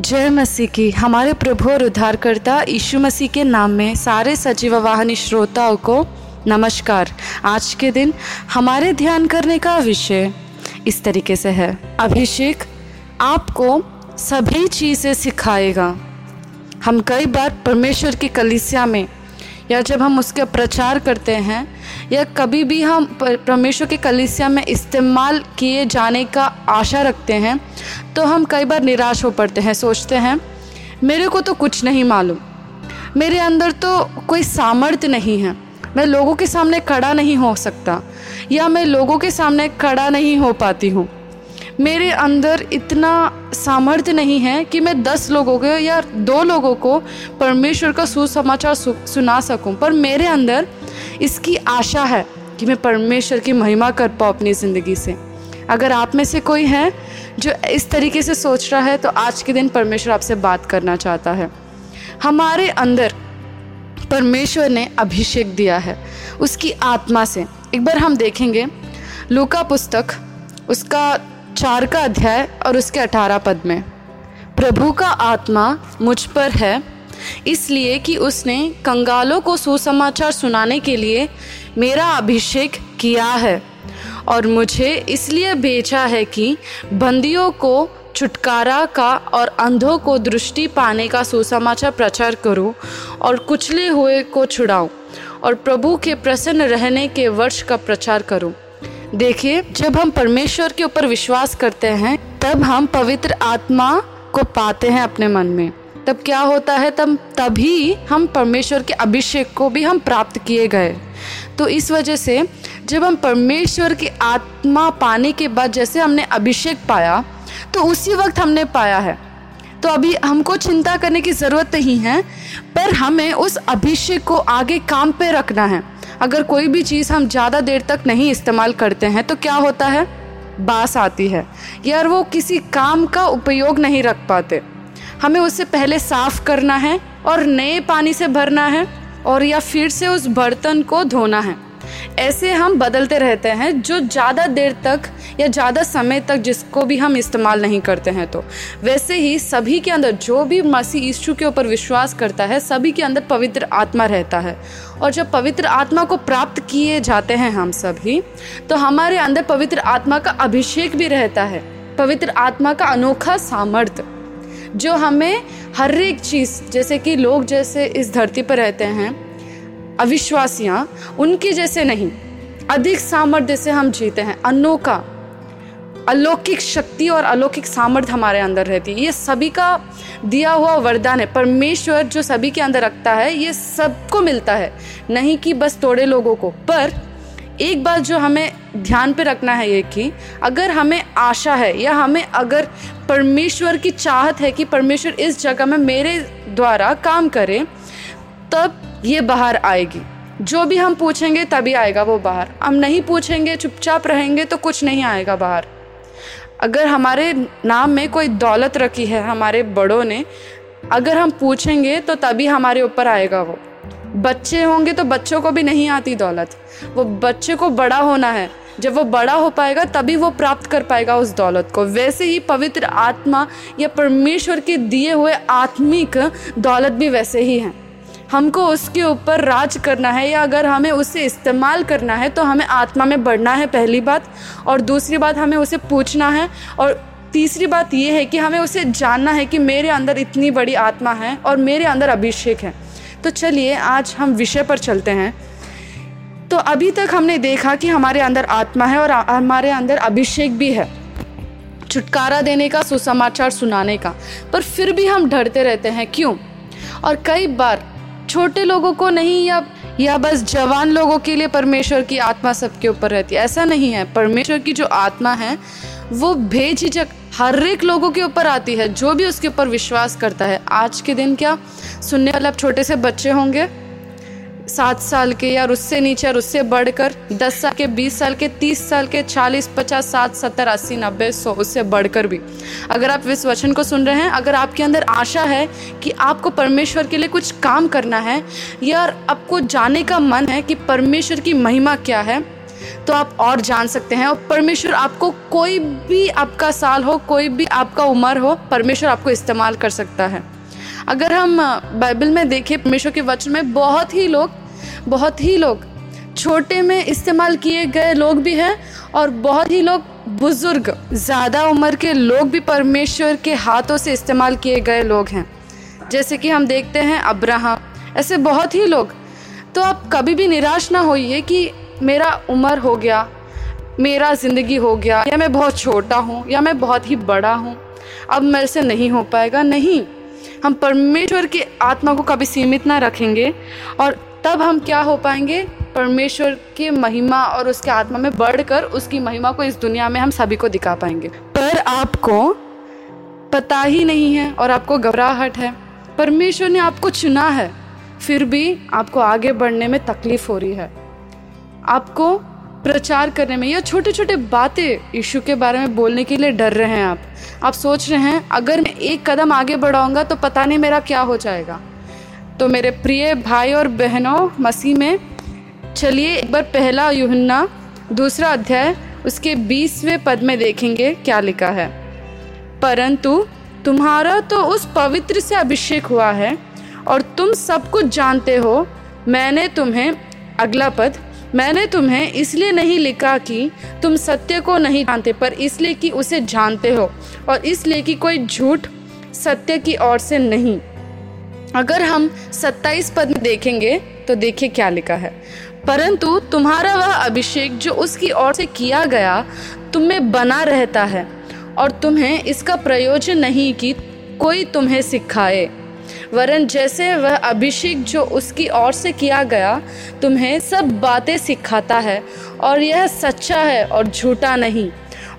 जय मसीह की। हमारे प्रभु और उद्धारकर्ता यीशु मसीह के नाम में सारे सजीव वाहनी श्रोताओं को नमस्कार। आज के दिन हमारे ध्यान करने का विषय इस तरीके से है। अभिषेक आपको सभी चीज़ें सिखाएगा। हम कई बार परमेश्वर की कलिसिया में या जब हम उसका प्रचार करते हैं या कभी भी हम परमेश्वर के कलिसिया में इस्तेमाल किए जाने का आशा रखते हैं तो हम कई बार निराश हो पड़ते हैं सोचते हैं मेरे को तो कुछ नहीं मालूम। मेरे अंदर तो कोई सामर्थ्य नहीं है। मैं लोगों के सामने खड़ा नहीं हो सकता या मैं लोगों के सामने खड़ा नहीं हो पाती हूँ। मेरे अंदर इतना सामर्थ्य नहीं है कि मैं दस लोगों को या दो लोगों को परमेश्वर का सुसमाचार सु, सुना सकूँ पर मेरे अंदर इसकी आशा है कि मैं परमेश्वर की महिमा कर पाऊँ अपनी ज़िंदगी से। अगर आप में से कोई है जो इस तरीके से सोच रहा है तो आज के दिन परमेश्वर आपसे बात करना चाहता है। हमारे अंदर परमेश्वर ने अभिषेक दिया है उसकी आत्मा से। एक बार हम देखेंगे लूका पुस्तक, उसका चार का अध्याय और उसके अठारह पद में। प्रभु का आत्मा मुझ पर है इसलिए कि उसने कंगालों को सुसमाचार सुनाने के लिए मेरा अभिषेक किया है। और मुझे इसलिए भेजा है कि बंदियों को छुटकारा का और अंधों को दृष्टि पाने का सुसमाचार प्रचार करूँ और कुचले हुए को छुड़ाऊं और प्रभु के प्रसन्न रहने के वर्ष का प्रचार करूँ। देखिए, जब हम परमेश्वर के ऊपर विश्वास करते हैं, तब हम पवित्र आत्मा को पाते हैं अपने मन में। तब क्या होता है? तब, तभी हम परमेश्वर के अभिषेक को भी हम प्राप्त किए गए। तो इस वजह से जब हम परमेश्वर की आत्मा पाने के बाद जैसे हमने अभिषेक पाया तो उसी वक्त हमने पाया है। तो अभी हमको चिंता करने की ज़रूरत नहीं है, पर हमें उस अभिषेक को आगे काम पे रखना है। अगर कोई भी चीज़ हम ज़्यादा देर तक नहीं इस्तेमाल करते हैं तो क्या होता है? बास आती है, यार वो किसी काम का उपयोग नहीं रख पाते। हमें उससे पहले साफ़ करना है और नए पानी से भरना है और या फिर से उस बर्तन को धोना है। ऐसे हम बदलते रहते हैं जो ज़्यादा देर तक या ज़्यादा समय तक जिसको भी हम इस्तेमाल नहीं करते हैं तो। वैसे ही सभी के अंदर जो भी मसीह ईशु के ऊपर विश्वास करता है, सभी के अंदर पवित्र आत्मा रहता है। और जब पवित्र आत्मा को प्राप्त किए जाते हैं हम सभी तो हमारे अंदर पवित्र आत्मा का अभिषेक भी रहता है। पवित्र आत्मा का अनोखा सामर्थ्य जो हमें हर एक चीज़, जैसे कि लोग जैसे इस धरती पर रहते हैं, अविश्वासियाँ, उनके जैसे नहीं। अधिक सामर्थ्य से हम जीते हैं, अनोखा, अलौकिक शक्ति और अलौकिक सामर्थ्य हमारे अंदर रहती है। ये सभी का दिया हुआ वरदान है। परमेश्वर जो सभी के अंदर रखता है, ये सबको मिलता है। नहीं कि बस थोड़े लोगों को, पर एक बात जो हमें ध्यान पे रखना है ये कि अगर हमें आशा है या हमें अगर परमेश्वर की चाहत है कि परमेश्वर इस जगह में मेरे द्वारा काम करे, तब ये बाहर आएगी। जो भी हम पूछेंगे तभी आएगा वो बाहर। हम नहीं पूछेंगे, चुपचाप रहेंगे तो कुछ नहीं आएगा बाहर। अगर हमारे नाम में कोई दौलत रखी है हमारे बड़ों ने, अगर हम पूछेंगे तो तभी हमारे ऊपर आएगा वो। बच्चे होंगे तो बच्चों को भी नहीं आती दौलत। वो बच्चे को बड़ा होना है। जब वो बड़ा हो पाएगा, तभी वो प्राप्त कर पाएगा उस दौलत को। वैसे ही पवित्र आत्मा या परमेश्वर के दिए हुए आत्मिक दौलत भी वैसे ही हैं। हमको उसके ऊपर राज करना है या अगर हमें उसे इस्तेमाल करना है तो हमें आत्मा में बढ़ना है पहली बात। और दूसरी बात, हमें उसे पूछना है। और तीसरी बात यह है कि हमें उसे जानना है कि मेरे अंदर इतनी बड़ी आत्मा है और मेरे अंदर अभिषेक है। तो चलिए, आज हम विषय पर चलते हैं। तो अभी तक हमने देखा कि हमारे अंदर आत्मा है और हमारे अंदर अभिषेक भी है, छुटकारा देने का, सुसमाचार सुनाने का। पर फिर भी हम डरते रहते हैं, क्यों? और कई बार छोटे लोगों को नहीं या या बस जवान लोगों के लिए परमेश्वर की आत्मा सबके ऊपर रहती है। ऐसा नहीं है। परमेश्वर की जो आत्मा है, वो बेझिझक हर एक लोगों के ऊपर आती है, जो भी उसके ऊपर विश्वास करता है। आज के दिन क्या? सुनने वाले आप छोटे से बच्चे होंगे, सात साल के या उससे नीचे और उससे बढ़कर, दस साल के, बीस साल के, तीस साल के, चालीस, पचास, साठ, सत्तर, अस्सी, नब्बे, सौ, उससे बढ़कर भी। अगर आप इस वचन को सुन रहे हैं, अगर आपके अंदर आशा है कि आपको परमेश्वर के लिए कुछ काम करना है, या आपको जाने का मन है कि परमेश्वर की महिमा क्या है तो आप और जान सकते हैं और परमेश्वर आपको कोई भी आपका साल हो, कोई भी आपका उम्र हो, परमेश्वर आपको इस्तेमाल कर सकता है। अगर हम बाइबल में देखें, परमेश्वर के वचन में बहुत ही लोग, बहुत ही लोग छोटे में इस्तेमाल किए गए लोग भी हैं और बहुत ही लोग बुज़ुर्ग, ज़्यादा उम्र के लोग भी परमेश्वर के हाथों से इस्तेमाल किए गए लोग हैं। जैसे कि हम देखते हैं अब्राहम, ऐसे बहुत ही लोग। तो आप कभी भी निराश ना होइए कि मेरा उम्र हो गया, मेरा ज़िंदगी हो गया, या मैं बहुत छोटा हूँ, या मैं बहुत ही बड़ा हूँ, अब मेरे से नहीं हो पाएगा। नहीं, हम परमेश्वर की आत्मा को कभी सीमित ना रखेंगे और तब हम क्या हो पाएँगे? परमेश्वर की महिमा और उसके आत्मा में बढ़कर उसकी महिमा को इस दुनिया में हम सभी को दिखा पाएँगे। पर आपको पता ही नहीं है और आपको घबराहट है। परमेश्वर ने आपको चुना है, फिर भी आपको आगे बढ़ने में तकलीफ़ हो रही है। आपको प्रचार करने में या छोटे छोटे बातें यीशु के बारे में बोलने के लिए डर रहे हैं आप। आप सोच रहे हैं, अगर मैं एक कदम आगे बढ़ाऊँगा तो पता नहीं मेरा क्या हो जाएगा। तो मेरे प्रिय भाई और बहनों, मसीह में, चलिए एक बार पहला युहन्ना, दूसरा अध्याय, उसके बीसवें पद में देखेंगे क्या लिखा है। परंतु तुम्हारा तो उस पवित्र से अभिषेक हुआ है, और तुम सब कुछ जानते हो, मैंने तुम्हें, अगला पद मैंने तुम्हें इसलिए नहीं लिखा कि तुम सत्य को नहीं जानते, पर इसलिए कि उसे जानते हो, और इसलिए कि कोई झूठ सत्य की ओर से नहीं। अगर हम 27 पद में देखेंगे तो देखिए क्या लिखा है। परंतु तुम्हारा वह अभिषेक जो उसकी ओर से किया गया तुम में बना रहता है, और तुम्हें इसका प्रयोजन नहीं कि कोई तुम्हें सिखाए। वरन जैसे वह अभिषेक जो उसकी ओर से किया गया, तुम्हें सब बातें सिखाता है, और यह सच्चा है और झूठा नहीं।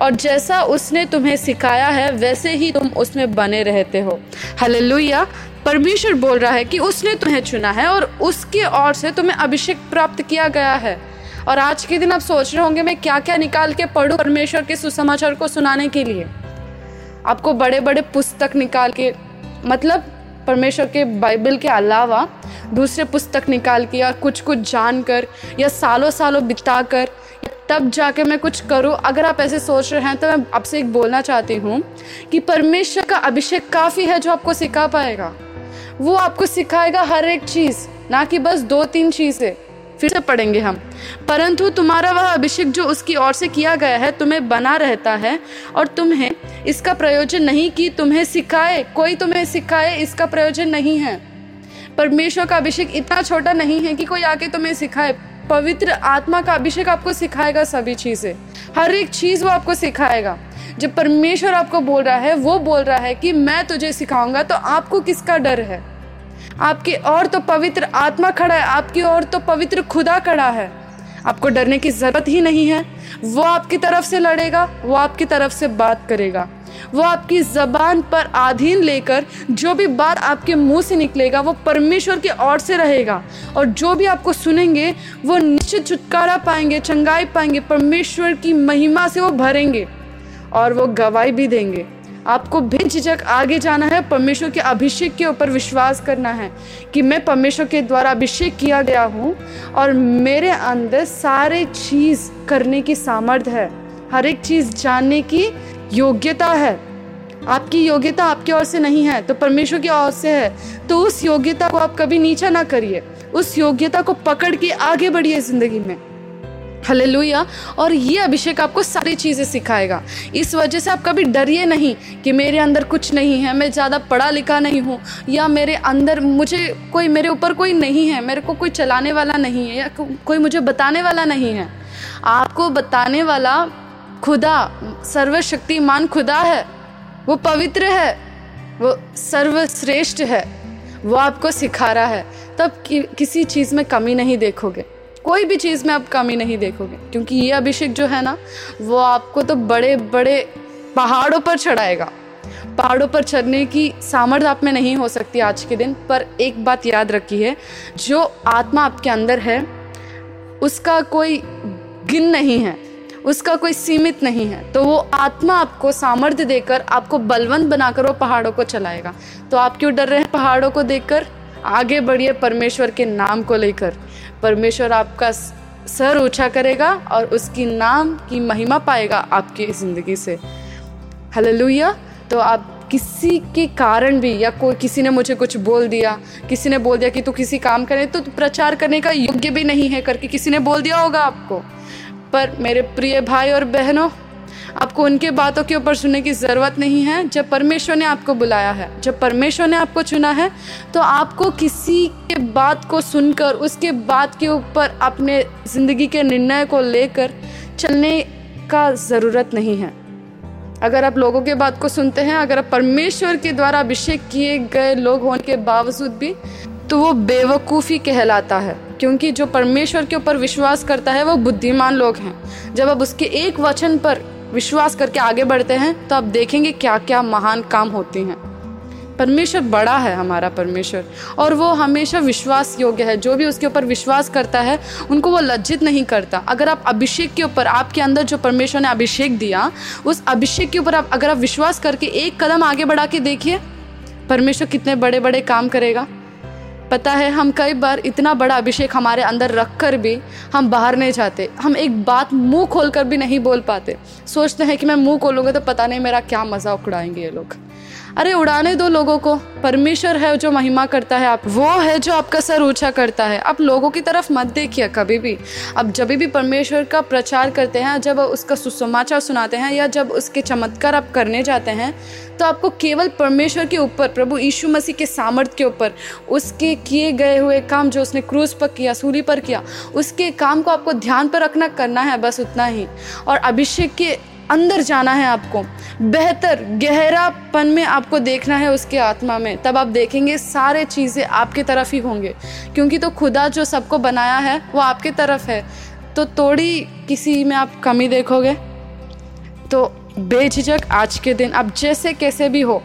और जैसा उसने तुम्हें सिखाया है, वैसे ही तुम उसमें बने रहते हो। हालेलुया। परमेश्वर बोल रहा है कि उसने तुम्हें चुना है और उसकी ओर से तुम्हें अभिषेक प्राप्त किया गया है। और आज के दिन आप सोच रहे होंगे, मैं क्या क्या निकाल के पढ़ूं परमेश्वर के सुसमाचार को सुनाने के लिए? आपको बड़े बड़े पुस्तक निकाल के मतलब परमेश्वर के बाइबल के अलावा दूसरे पुस्तक निकाल के या कुछ कुछ जान कर या सालों सालों बिता कर तब जाके मैं कुछ करूँ। अगर आप ऐसे सोच रहे हैं तो मैं आपसे एक बोलना चाहती हूँ कि परमेश्वर का अभिषेक काफ़ी है जो आपको सिखा पाएगा। वो आपको सिखाएगा हर एक चीज़, ना कि बस दो तीन चीज़ें। फिर से पढ़ेंगे हम। परंतु तुम्हारा वह अभिषेक जो उसकी ओर से किया गया है, तुम्हें बना रहता है और तुम्हें इसका प्रयोजन नहीं कि तुम्हें सिखाए, कोई तुम्हें सिखाए, इसका प्रयोजन नहीं है। परमेश्वर का अभिषेक इतना छोटा नहीं है कि कोई आके तुम्हें सिखाए। पवित्र आत्मा का अभिषेक आपको सिखाएगा सभी चीज़ें। हर एक चीज़ वो आपको सिखाएगा। जब परमेश्वर आपको बोल रहा है, वो बोल रहा है कि मैं तुझे सिखाऊँगा तो आपको किसका डर है? आपकी और तो पवित्र आत्मा खड़ा है, आपकी और तो पवित्र खुदा खड़ा है। आपको डरने की ज़रूरत ही नहीं है। वो आपकी तरफ़ से लड़ेगा, वो आपकी तरफ़ से बात करेगा। वो आपकी जबान पर आधीन लेकर जो भी बात आपके मुँह से निकलेगा, वो परमेश्वर की ओर से रहेगा। और जो भी आपको सुनेंगे, वो निश्चित छुटकारा पाएँगे, चंगाई पाएँगे, परमेश्वर की महिमा से वो भरेंगे और वो गवाही भी देंगे। आपको बेझिझक आगे जाना है, परमेश्वर के अभिषेक के ऊपर विश्वास करना है कि मैं परमेश्वर के द्वारा अभिषेक किया गया हूँ और मेरे अंदर सारे चीज़ करने की सामर्थ्य है। हर एक चीज़ जानने की योग्यता है। आपकी योग्यता आपकी ओर से नहीं है तो परमेश्वर की ओर से है। तो उस योग्यता को आप कभी नीचा ना करिए। उस योग्यता को पकड़ के आगे बढ़िए ज़िंदगी में। हलेलुया और ये अभिषेक आपको सारी चीज़ें सिखाएगा। इस वजह से आप कभी डरिए नहीं कि मेरे अंदर कुछ नहीं है मैं ज़्यादा पढ़ा लिखा नहीं हूँ या मेरे अंदर मुझे कोई मेरे ऊपर कोई नहीं है मेरे को कोई चलाने वाला नहीं है या को, कोई मुझे बताने वाला नहीं है। आपको बताने वाला खुदा सर्वशक्तिमान खुदा है। वो पवित्र है वो सर्वश्रेष्ठ है वो आपको सिखा रहा है। तब कि, किसी चीज़ में कमी नहीं देखोगे। कोई भी चीज़ में आप कमी नहीं देखोगे, क्योंकि ये अभिषेक जो है ना, वो आपको तो बड़े बड़े पहाड़ों पर चढ़ाएगा। पहाड़ों पर चढ़ने की सामर्थ्य आप में नहीं हो सकती आज के दिन, पर एक बात याद रखी है, जो आत्मा आपके अंदर है, उसका कोई गिन नहीं है, उसका कोई सीमित नहीं है तो वो आत्मा आपको सामर्थ्य देकर, आपको बलवंत बनाकर वो पहाड़ों को चलाएगा। तो आप क्यों डर रहे हैं पहाड़ों को देखकर आगे बढ़िए परमेश्वर के नाम को लेकर। परमेश्वर आपका सर ऊँचा करेगा और उसकी नाम की महिमा पाएगा आपकी ज़िंदगी से। हलो तो आप किसी के कारण भी या कोई, किसी ने मुझे कुछ बोल दिया, किसी ने बोल दिया कि तू किसी काम करे तो प्रचार करने का योग्य भी नहीं है करके किसी ने बोल दिया होगा आपको। पर मेरे प्रिय भाई और बहनों आपको उनके बातों के ऊपर सुनने की ज़रूरत नहीं है। जब परमेश्वर ने आपको बुलाया है, जब परमेश्वर ने आपको चुना है तो आपको किसी के बात को सुनकर, उसके बात के ऊपर अपने ज़िंदगी के निर्णय को लेकर चलने का ज़रूरत नहीं है। अगर आप लोगों के बात को सुनते हैं, अगर आप परमेश्वर के द्वारा अभिषेक किए गए लोग होने के बावजूद भी तो वो बेवकूफ़ी कहलाता है। क्योंकि जो परमेश्वर के ऊपर विश्वास करता है, वो बुद्धिमान लोग हैं। जब आप उसके एक वचन पर विश्वास करके आगे बढ़ते हैं तो आप देखेंगे क्या क्या महान काम होते हैं। परमेश्वर बड़ा है हमारा परमेश्वर, और वो हमेशा विश्वास योग्य है। जो भी उसके ऊपर विश्वास करता है, उनको वो लज्जित नहीं करता। अगर आप अभिषेक के ऊपर, आपके अंदर जो परमेश्वर ने अभिषेक दिया, उस अभिषेक के ऊपर आप, अगर आप विश्वास करके एक कदम आगे बढ़ा के देखिए, परमेश्वर कितने बड़े बड़े काम करेगा। पता है, हम कई बार इतना बड़ा अभिषेक हमारे अंदर रख कर भी हम बाहर नहीं जाते। हम एक बात मुँह खोल कर भी नहीं बोल पाते। सोचते हैं कि मैं मुँह खोलूँगा तो पता नहीं मेरा क्या मज़ा उखड़ाएँगे ये लोग। अरे, उड़ाने दो लोगों को। परमेश्वर है जो महिमा करता है आप। वो है जो आपका सर ऊँचा करता है। आप लोगों की तरफ़ मत देखिए कभी भी। अब जब भी परमेश्वर का प्रचार करते हैं, जब उसका सुसमाचार सुनाते हैं या जब उसके चमत्कार आप करने जाते हैं तो आपको केवल परमेश्वर के ऊपर, प्रभु यीशु मसीह के सामर्थ्य के ऊपर, उसके किए गए हुए काम जो उसने क्रूज पर किया सूरी पर किया, उसके काम को आपको ध्यान पर रखना, करना है, बस उतना ही। और अभिषेक के अंदर जाना है आपको। बेहतर गहरापन में आपको देखना है उसके आत्मा में। तब आप देखेंगे सारे चीज़ें आपके तरफ़ ही होंगे। क्योंकि तो खुदा जो सबको बनाया है, वो आपके तरफ़ है। तो थोड़ी किसी में आप कमी देखोगे? तो बेझिझक आज के दिन आप जैसे कैसे भी हो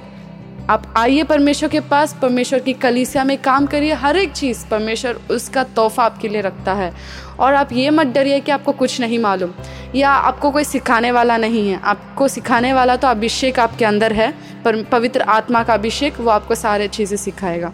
आप आइए परमेश्वर के पास, परमेश्वर की कलीसिया में काम करिए। हर एक चीज़ परमेश्वर उसका तोहफा आपके लिए रखता है। और आप ये मत डरिए कि आपको कुछ नहीं मालूम। या आपको कोई सिखाने वाला नहीं है। आपको सिखाने वाला तो अभिषेक आपके अंदर है। पर पवित्र आत्मा का अभिषेक वो आपको सारे चीज़ें सिखाएगा।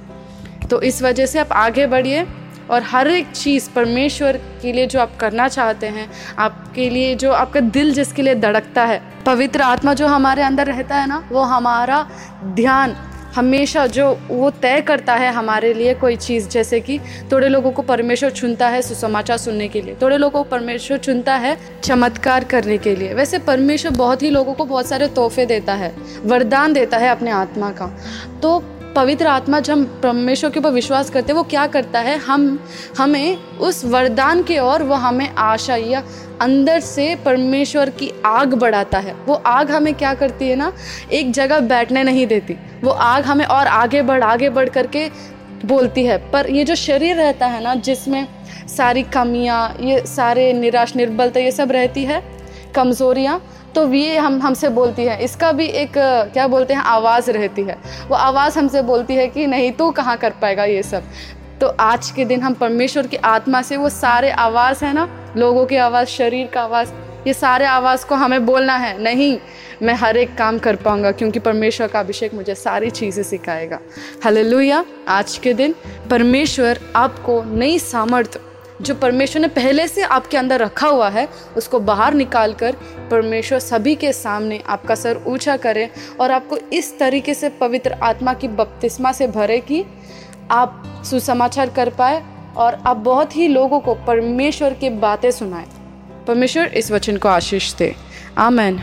तो इस वजह से आप आगे बढ़िए। और हर एक चीज़ परमेश्वर के लिए जो आप करना चाहते हैं, आपके लिए जो आपका दिल जिसके लिए धड़कता है, पवित्र आत्मा जो हमारे अंदर रहता है ना, वो हमारा ध्यान हमेशा जो वो तय करता है हमारे लिए कोई चीज़। जैसे कि थोड़े लोगों को परमेश्वर चुनता है सुसमाचार सुनने के लिए, थोड़े लोगों को परमेश्वर चुनता है चमत्कार करने के लिए। वैसे परमेश्वर बहुत ही लोगों को बहुत सारे तोहफे देता है, वरदान देता है अपने आत्मा का। तो पवित्र आत्मा जब हम परमेश्वर के ऊपर विश्वास करते हैं, वो क्या करता है? हम, हमें उस वरदान के ओर वो हमें आशा या अंदर से परमेश्वर की आग बढ़ाता है। वो आग हमें क्या करती है ना? एक जगह बैठने नहीं देती। वो आग हमें और आगे बढ़ आगे बढ़ करके बोलती है। पर ये जो शरीर रहता है ना, जिसमें सारी कमियाँ, ये सारे निराश, निर्बलता, ये सब रहती है, कमज़ोरियाँ तो ये हम, हमसे बोलती है। इसका भी एक, क्या बोलते हैं, आवाज़ रहती है। वो आवाज़ हमसे बोलती है कि नहीं, तू कहाँ कर पाएगा ये सब? तो आज के दिन हम परमेश्वर की आत्मा से वो सारे आवाज़ है ना, लोगों की आवाज़, शरीर का आवाज़, ये सारे आवाज़ को हमें बोलना है। नहीं, मैं हर एक काम कर पाऊँगा क्योंकि परमेश्वर का अभिषेक मुझे सारी चीज़ें सिखाएगा। हालेलुया। आज के दिन परमेश्वर आपको नई सामर्थ्य जो परमेश्वर ने पहले से आपके अंदर रखा हुआ है, उसको बाहर निकाल कर परमेश्वर सभी के सामने आपका सर ऊँचा करे और आपको इस तरीके से पवित्र आत्मा की बपतिस्मा से भरे कि आप सुसमाचार कर पाए और आप बहुत ही लोगों को परमेश्वर की बातें सुनाए। परमेश्वर इस वचन को आशीष दे। आमेन।